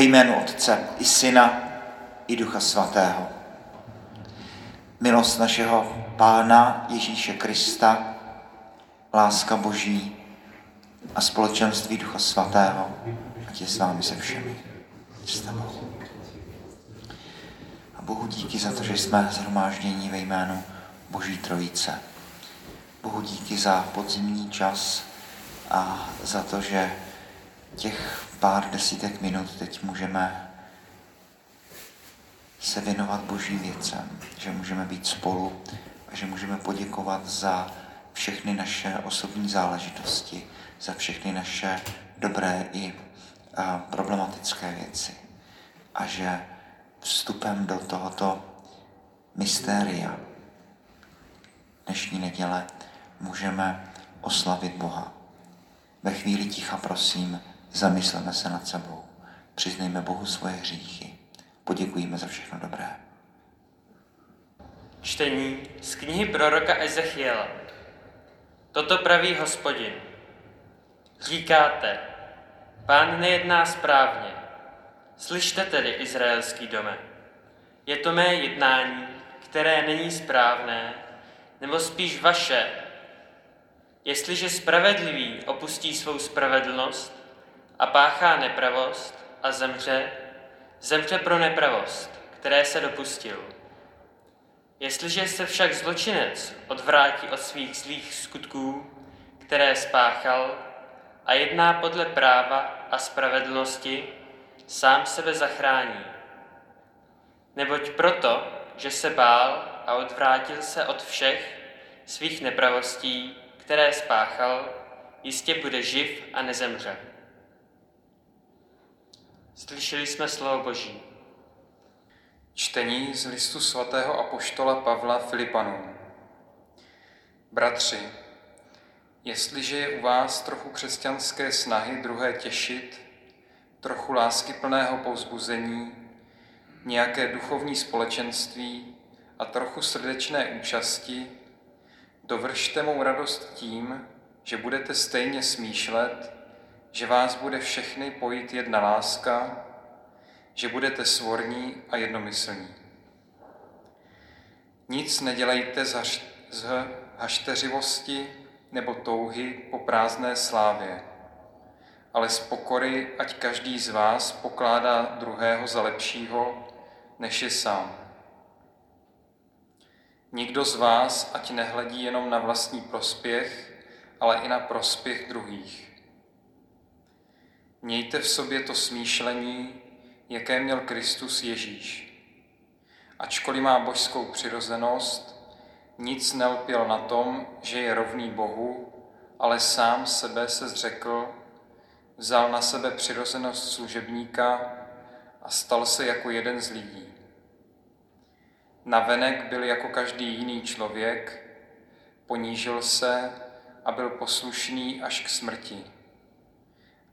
Ve jménu Otce i Syna i Ducha Svatého. Milost našeho Pána Ježíše Krista, láska Boží a společenství Ducha Svatého, ať je s vámi se všemi. A Bohu díky za to, že jsme zhromáždění ve jménu Boží Trojice. Bohu díky za podzimní čas a za to, že těch pár desítek minut teď můžeme se věnovat boží věcem, že můžeme být spolu a že můžeme poděkovat za všechny naše osobní záležitosti, za všechny naše dobré i problematické věci. A že vstupem do tohoto mystéria dnešní neděle můžeme oslavit Boha. Ve chvíli ticha prosím, zamysleme se nad sebou, přiznejme Bohu svoje hříchy, poděkujeme za všechno dobré. Čtení z knihy proroka Ezechiela. Toto praví hospodin. Říkáte, pán nejedná správně. Slyšte tedy, izraelský dome. Je to mé jednání, které není správné, nebo spíš vaše. Jestliže spravedlivý opustí svou spravedlnost a páchá nepravost a zemře, zemře pro nepravost, které se dopustil. Jestliže se však zločinec odvrátí od svých zlých skutků, které spáchal, a jedná podle práva a spravedlnosti, sám sebe zachrání. Neboť proto, že se bál a odvrátil se od všech svých nepravostí, které spáchal, jistě bude živ a nezemře. Slyšeli jsme slovo Boží. Čtení z listu svatého apoštola Pavla Filipanům. Bratři, jestliže je u vás trochu křesťanské snahy druhé těšit, trochu lásky plného povzbuzení, nějaké duchovní společenství a trochu srdečné účasti, dovršte mou radost tím, že budete stejně smýšlet, že vás bude všechny pojít jedna láska, že budete svorní a jednomyslní. Nic nedělejte z, haš, z hašteřivosti nebo touhy po prázdné slávě, ale z pokory, ať každý z vás pokládá druhého za lepšího, než je sám. Nikdo z vás ať nehledí jenom na vlastní prospěch, ale i na prospěch druhých. Mějte v sobě to smýšlení, jaké měl Kristus Ježíš. Ačkoliv má božskou přirozenost, nic nelpěl na tom, že je rovný Bohu, ale sám sebe se zřekl, vzal na sebe přirozenost služebníka a stal se jako jeden z lidí. Navenek byl jako každý jiný člověk, ponížil se a byl poslušný až k smrti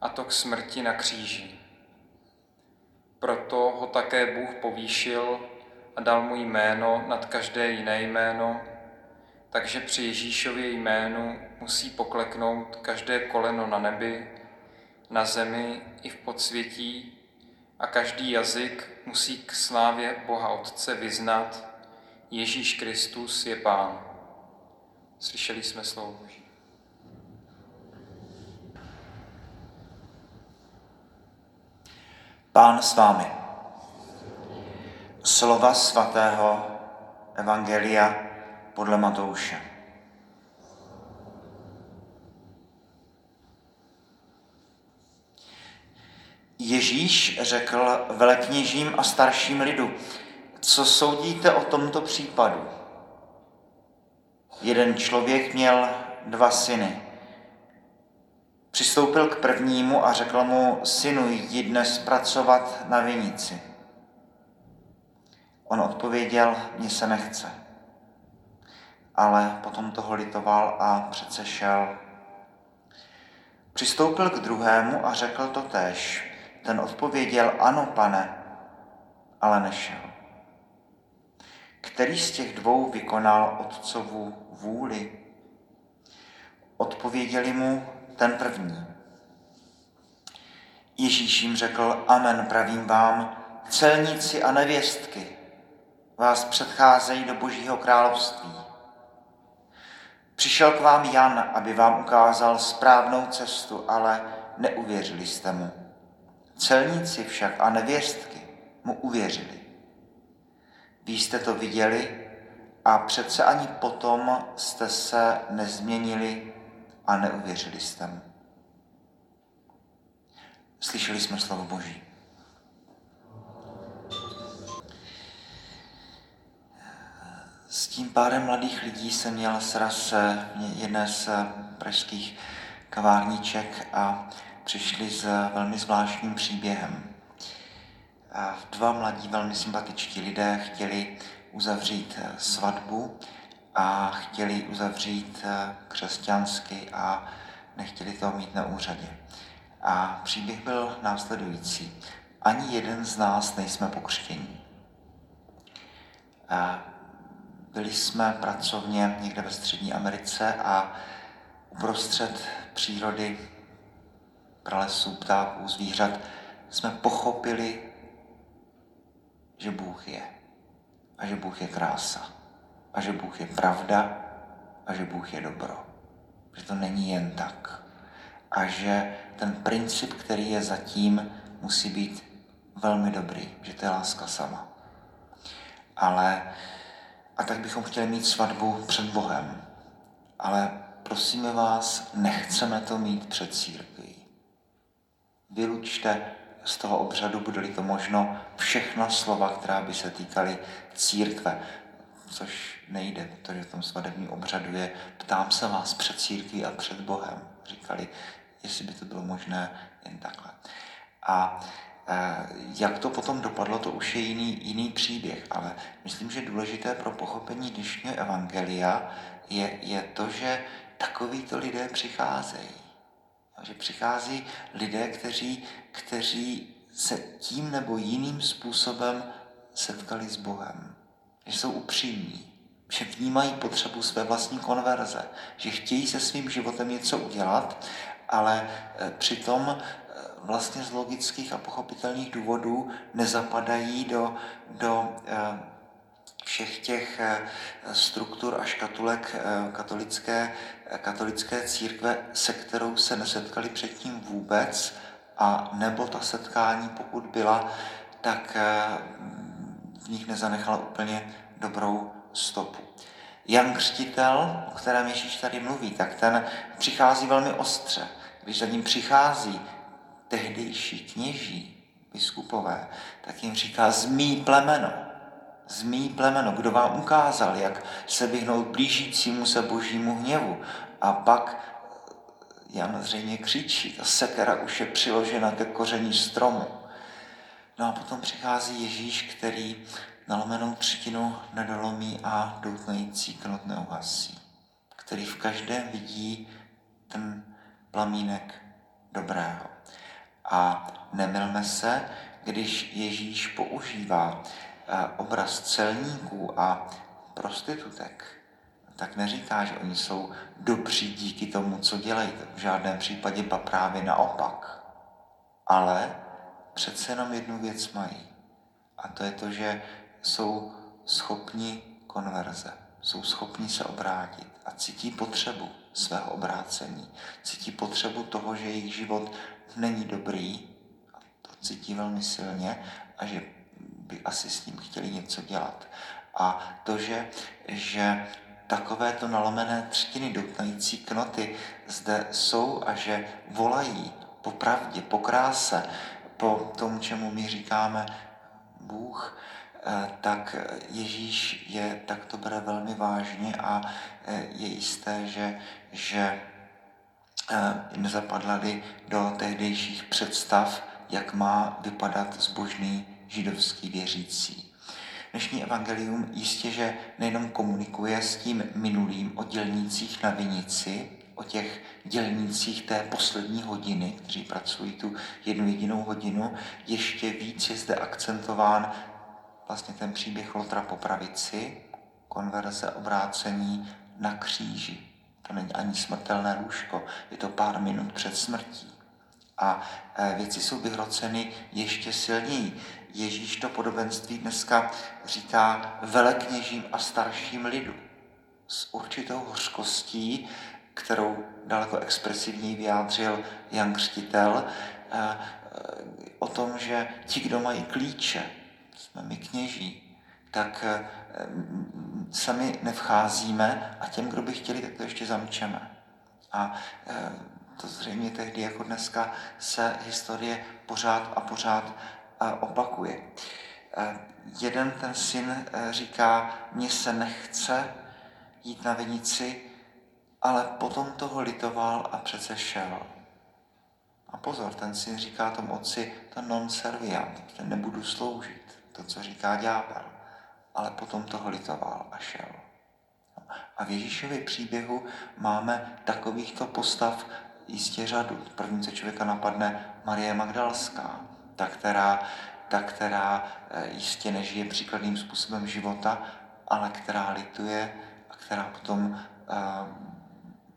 a to k smrti na kříži. Proto ho také Bůh povýšil a dal mu jméno nad každé jiné jméno, takže při Ježíšově jménu musí pokleknout každé koleno na nebi, na zemi i v podsvětí a každý jazyk musí k slávě Boha Otce vyznat, Ježíš Kristus je Pán. Slyšeli jsme slovo Boží. Pán s vámi. Slova svatého Evangelia podle Matouše. Ježíš řekl velekněžím a starším lidu, co soudíte o tomto případu? Jeden člověk měl dva syny. Přistoupil k prvnímu a řekl mu, synu, jdi dnes pracovat na vinici. On odpověděl, mně se nechce. Ale potom toho litoval a přece šel. Přistoupil k druhému a řekl to tež. Ten odpověděl, ano, pane, ale nešel. Který z těch dvou vykonal otcovu vůli? Odpověděli mu, ten první. Ježíš jim řekl, amen, pravím vám, celníci a nevěstky vás předcházejí do Božího království. Přišel k vám Jan, aby vám ukázal správnou cestu, ale neuvěřili jste mu. Celníci však a nevěstky mu uvěřili. Vy jste to viděli a přece ani potom jste se nezměnili a neuvěřili jste mu. Slyšeli jsme slovo Boží. S tím párem mladých lidí jsem měl sraz jedné z pražských kavárníček a přišli s velmi zvláštním příběhem. Dva mladí, velmi sympatičtí lidé chtěli uzavřít svatbu a chtěli uzavřít křesťansky a nechtěli to mít na úřadě. A příběh byl následující. Ani jeden z nás nejsme pokřtění. Byli jsme pracovně někde ve Střední Americe a uprostřed přírody, pralesů, ptáků, zvířat, jsme pochopili, že Bůh je. A že Bůh je krása. A že Bůh je pravda. A že Bůh je dobro. Že to není jen tak. A že ten princip, který je zatím, musí být velmi dobrý, že to je láska sama. Ale a tak bychom chtěli mít svatbu před Bohem. Ale prosíme vás, nechceme to mít před církví. Vylučte z toho obřadu, bude-li to možno, všechna slova, která by se týkaly církve, což nejde, protože v tom svatebním obřadu je ptám se vás před církví a před Bohem. Říkali, jestli by to bylo možné jen takhle. A e, jak to potom dopadlo, to už je jiný, jiný příběh, ale myslím, že důležité pro pochopení dnešního evangelia je, je to, že takovýto lidé přicházejí. Že přichází lidé, kteří, kteří se tím nebo jiným způsobem setkali s Bohem. Že jsou upřímní, že vnímají potřebu své vlastní konverze, že chtějí se svým životem něco udělat ale eh, přitom eh, vlastně z logických a pochopitelných důvodů nezapadají do, do eh, všech těch struktur a škatulek katolické, katolické církve, se kterou se nesetkali předtím vůbec, a nebo ta setkání, pokud byla, tak v nich nezanechala úplně dobrou stopu. Jan Křtitel, o kterém Ježíš tady mluví, tak ten přichází velmi ostře. Když za ním přichází tehdejší kněží, biskupové, tak jim říká zmí plemeno. Zmí plemeno, kdo vám ukázal, jak se vyhnout blížícímu se božímu hněvu. A pak Jan zřejmě křičí, ta sekera už je přiložena ke koření stromu. No a potom přichází Ježíš, který nalomenou třetinu nedolomí a doutnající knot neuhasí, který v každém vidí ten plamínek dobrého. A nemilme se, když Ježíš používá eh, obraz celníků a prostitutek, tak neříká, že oni jsou dobří díky tomu, co dělají. V žádném případě ba právě naopak. Ale přece jenom jednu věc mají. A to je to, že jsou schopni konverze, jsou schopni se obrátit a cítí potřebu svého obrácení. Cítí potřebu toho, že jejich život není dobrý, a to cítí velmi silně, a že by asi s ním chtěli něco dělat. A to, že, že takovéto nalomené třetiny doutnající knoty zde jsou a že volají po pravdě, po kráse, po tom, čemu my říkáme Bůh, Eh, tak Ježíš je takto bere velmi vážně a eh, je jisté, že, že eh, nezapadli do tehdejších představ, jak má vypadat zbožný židovský věřící. Dnešní evangelium jistě, že nejenom komunikuje s tím minulým o dělnících na vinici, o těch dělnících té poslední hodiny, kteří pracují tu jednu jedinou hodinu, ještě víc je zde akcentován vlastně ten příběh Lotra po pravici, konverze obrácení na kříži. To není ani smrtelné lůžko, je to pár minut před smrtí. A eh, věci jsou vyhroceny ještě silněji. Ježíš to podobenství dneska říká velekněžím a starším lidu s určitou hořkostí, kterou daleko expresivněji vyjádřil Jan Křtitel, eh, o tom, že ti, kdo mají klíče, jsme my kněží, tak sami nevcházíme a těm, kdo by chtěli, tak to ještě zamčeme. A to zřejmě tehdy jako dneska se historie pořád a pořád opakuje. Jeden ten syn říká, mně se nechce jít na vinici, ale potom toho litoval a přece šel. A pozor, ten syn říká tomu otci, to non serviant, že nebudu sloužit, to, co říká ďábel. Ale potom toho litoval a šel. A v Ježíšově příběhu máme takovýchto postav jistě řadu. První, co člověka napadne, Marie Magdalská, ta, která, ta, která eh, jistě nežije příkladným způsobem života, ale která lituje a která potom eh,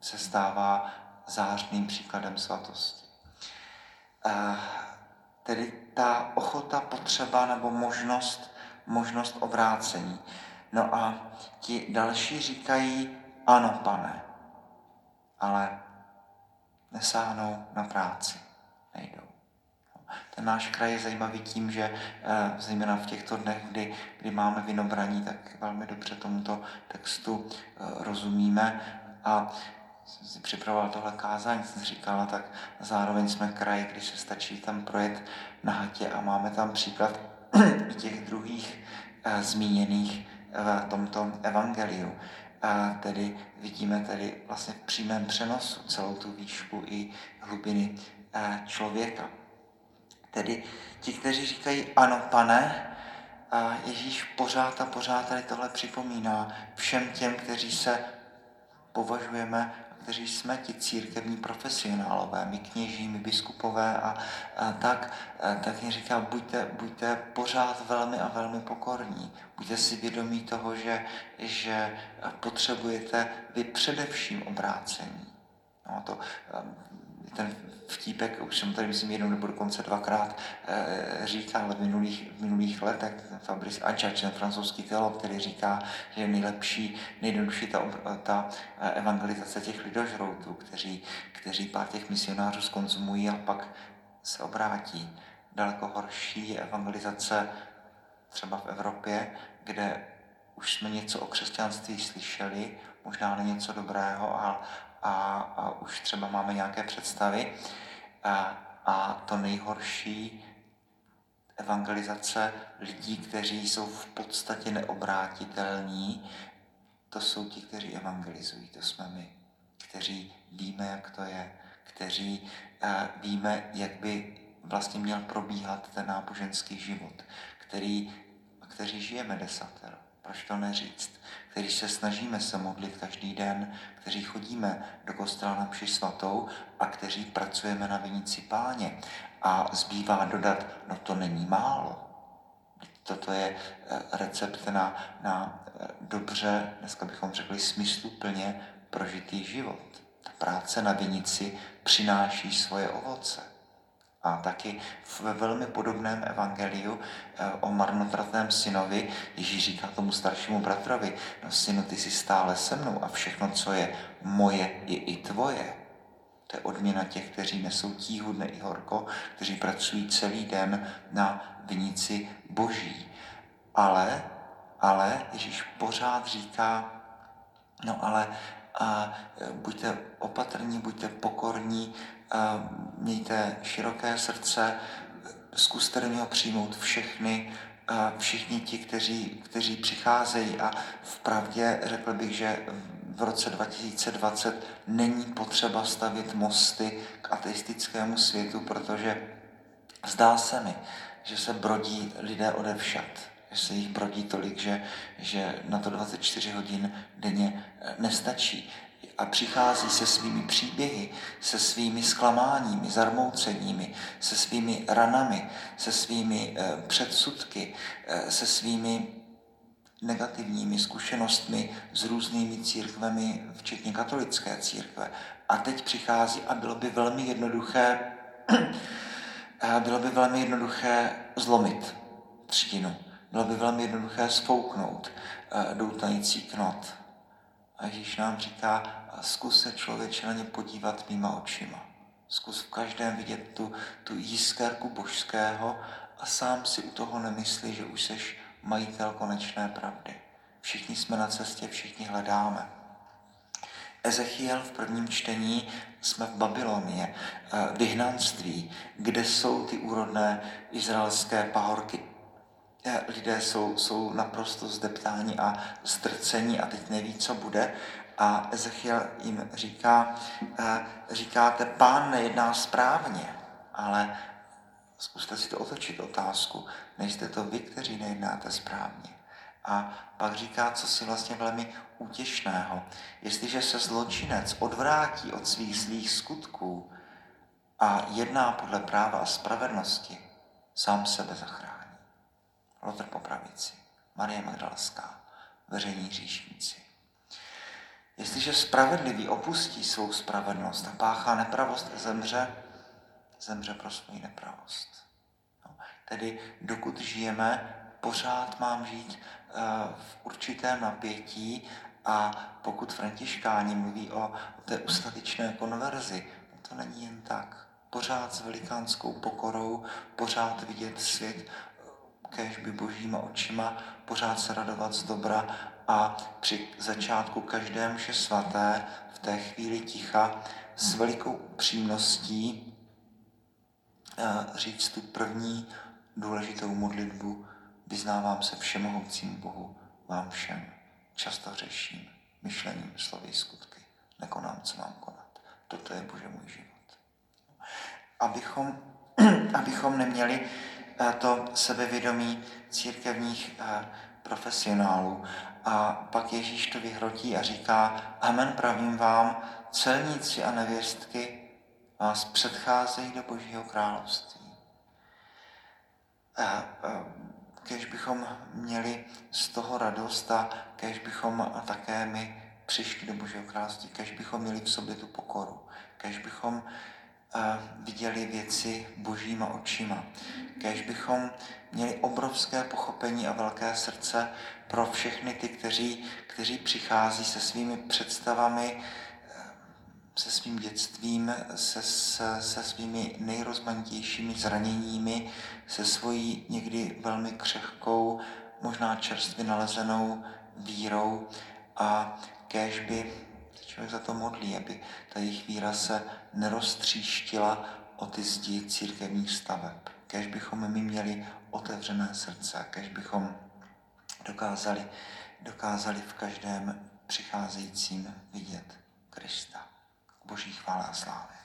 se stává zářným příkladem svatosti. Eh, tedy ta ochota, potřeba nebo možnost, možnost obrácení. No a ti další říkají, ano, pane, ale nesáhnou na práci, nejdou. Ten náš kraj je zajímavý tím, že eh, zejména v těchto dnech, kdy, kdy máme vinobraní, tak velmi dobře tomuto textu eh, rozumíme a jsem si připravoval tohle kázání, jsem říkala, tak zároveň jsme kraj, když se stačí tam projet na hatě a máme tam příklad i těch druhých eh, zmíněných v tomto evangeliu. A tedy vidíme tedy vlastně v přímém přenosu celou tu výšku i hlubiny eh, člověka. Tedy ti, kteří říkají ano, pane, Ježíš pořád a pořád tady tohle připomíná všem těm, kteří se považujeme kteří jsme ti církevní profesionálové, my kněží, my biskupové a, a tak, a, tak jim říká, buďte, buďte pořád velmi a velmi pokorní. Buďte si vědomí toho, že, že potřebujete vy především obrácení. No, to, ten vtípek, už jsem tady myslím jednou nebo dokonce dvakrát e, říkal v minulých, v minulých letech, Fabrice Ačač, ten francouzský teolog, který říká, že je nejlepší, nejjednodušší ta, ta eh, evangelizace těch lidožroutů, kteří, kteří pár těch misionářů skonzumují a pak se obrátí. Daleko horší je evangelizace třeba v Evropě, kde už jsme něco o křesťanství slyšeli, možná ale něco dobrého a, a, a už třeba máme nějaké představy. A, a to nejhorší evangelizace lidí, kteří jsou v podstatě neobrátitelní, to jsou ti, kteří evangelizují, to jsme my, kteří víme, jak to je, kteří víme, jak by vlastně měl probíhat ten náboženský život, který, kteří žijeme desatero proč to neříct, kteří se snažíme se modlit každý den, kteří chodíme do kostela na mši svatou a kteří pracujeme na vinici páně. A zbývá dodat, no to není málo. Toto je eh, recept na, na eh, dobře, dneska bychom řekli smysluplně prožitý život. Ta práce na vinici přináší svoje ovoce. A taky ve velmi podobném evangeliu eh, o marnotratném synovi Ježíš říká tomu staršímu bratrovi, no synu, ty jsi stále se mnou a všechno, co je moje, je i tvoje. To je odměna těch, kteří nesou tíhu dne i horko, kteří pracují celý den na vinici boží. Ale, ale Ježíš pořád říká, no ale a e, buďte opatrní, buďte pokorní, mějte široké srdce, zkuste do něho přijmout všechny, všichni ti, kteří, kteří přicházejí. A v pravdě řekl bych, že v roce 2020 není potřeba stavit mosty k ateistickému světu, protože zdá se mi, že se brodí lidé odevšat, že se jich brodí tolik, že, že na to 24 hodin denně nestačí a přichází se svými příběhy, se svými zklamáními, zarmouceními, se svými ranami, se svými eh, předsudky, eh, se svými negativními zkušenostmi s různými církvemi, včetně katolické církve. A teď přichází a bylo by velmi jednoduché bylo by velmi jednoduché zlomit třtinu. Bylo by velmi jednoduché spouknout doutající knot. A Ježíš nám říká, zkus se člověče na ně podívat mýma očima. Zkus v každém vidět tu, tu jiskérku božského a sám si u toho nemyslí, že už seš majitel konečné pravdy. Všichni jsme na cestě, všichni hledáme. Ezechiel v prvním čtení jsme v Babylonie, eh, vyhnanství, kde jsou ty úrodné izraelské pahorky. Lidé jsou, jsou naprosto zdeptáni a zdrcení a teď neví, co bude. A Ezechiel jim říká, eh, říkáte, pán nejedná správně, ale zkuste si to otočit otázku, nejste to vy, kteří nejednáte správně. A pak říká, co si vlastně velmi útěšného. Jestliže se zločinec odvrátí od svých zlých skutků a jedná podle práva a spravedlnosti, sám sebe zachrání. Lotr po pravici, Marie Magdalská, veřejní říšníci. Jestliže spravedlivý opustí svou spravedlnost a páchá nepravost zemře, zemře pro svou nepravost. No, tedy dokud žijeme, pořád mám žít uh, v určitém napětí a pokud františkáni mluví o, té ustavičné konverzi, no to není jen tak. Pořád s velikánskou pokorou, pořád vidět svět by božíma očima, pořád se radovat z dobra a při začátku každé mše svaté, v té chvíli ticha, s velikou upřímností eh, říct tu první důležitou modlitbu, vyznávám se všemohoucímu Bohu, vám všem, často řeším, myšlením, slovy, skutky, nekonám, co mám konat. Toto je Bože můj život. Abychom, abychom neměli to sebevědomí církevních eh, profesionálů. A pak Ježíš to vyhrotí a říká, amen pravím vám, celníci a nevěstky vás předcházejí do Božího království. A, kež bychom měli z toho radost a kež bychom také my přišli do Božího království, kež bychom měli v sobě tu pokoru, kež bychom viděli věci božíma očima. Kež bychom měli obrovské pochopení a velké srdce pro všechny ty, kteří, kteří přichází se svými představami, se svým dětstvím, se, se, se svými nejrozmanitějšími zraněními, se svojí někdy velmi křehkou, možná čerstvě nalezenou vírou a kéž by člověk za to modlí, aby ta jejich víra se neroztříštila o ty zdi církevních staveb. Kež bychom my měli otevřené srdce, kež bychom dokázali, dokázali v každém přicházejícím vidět Krista. K boží chvále a slávě.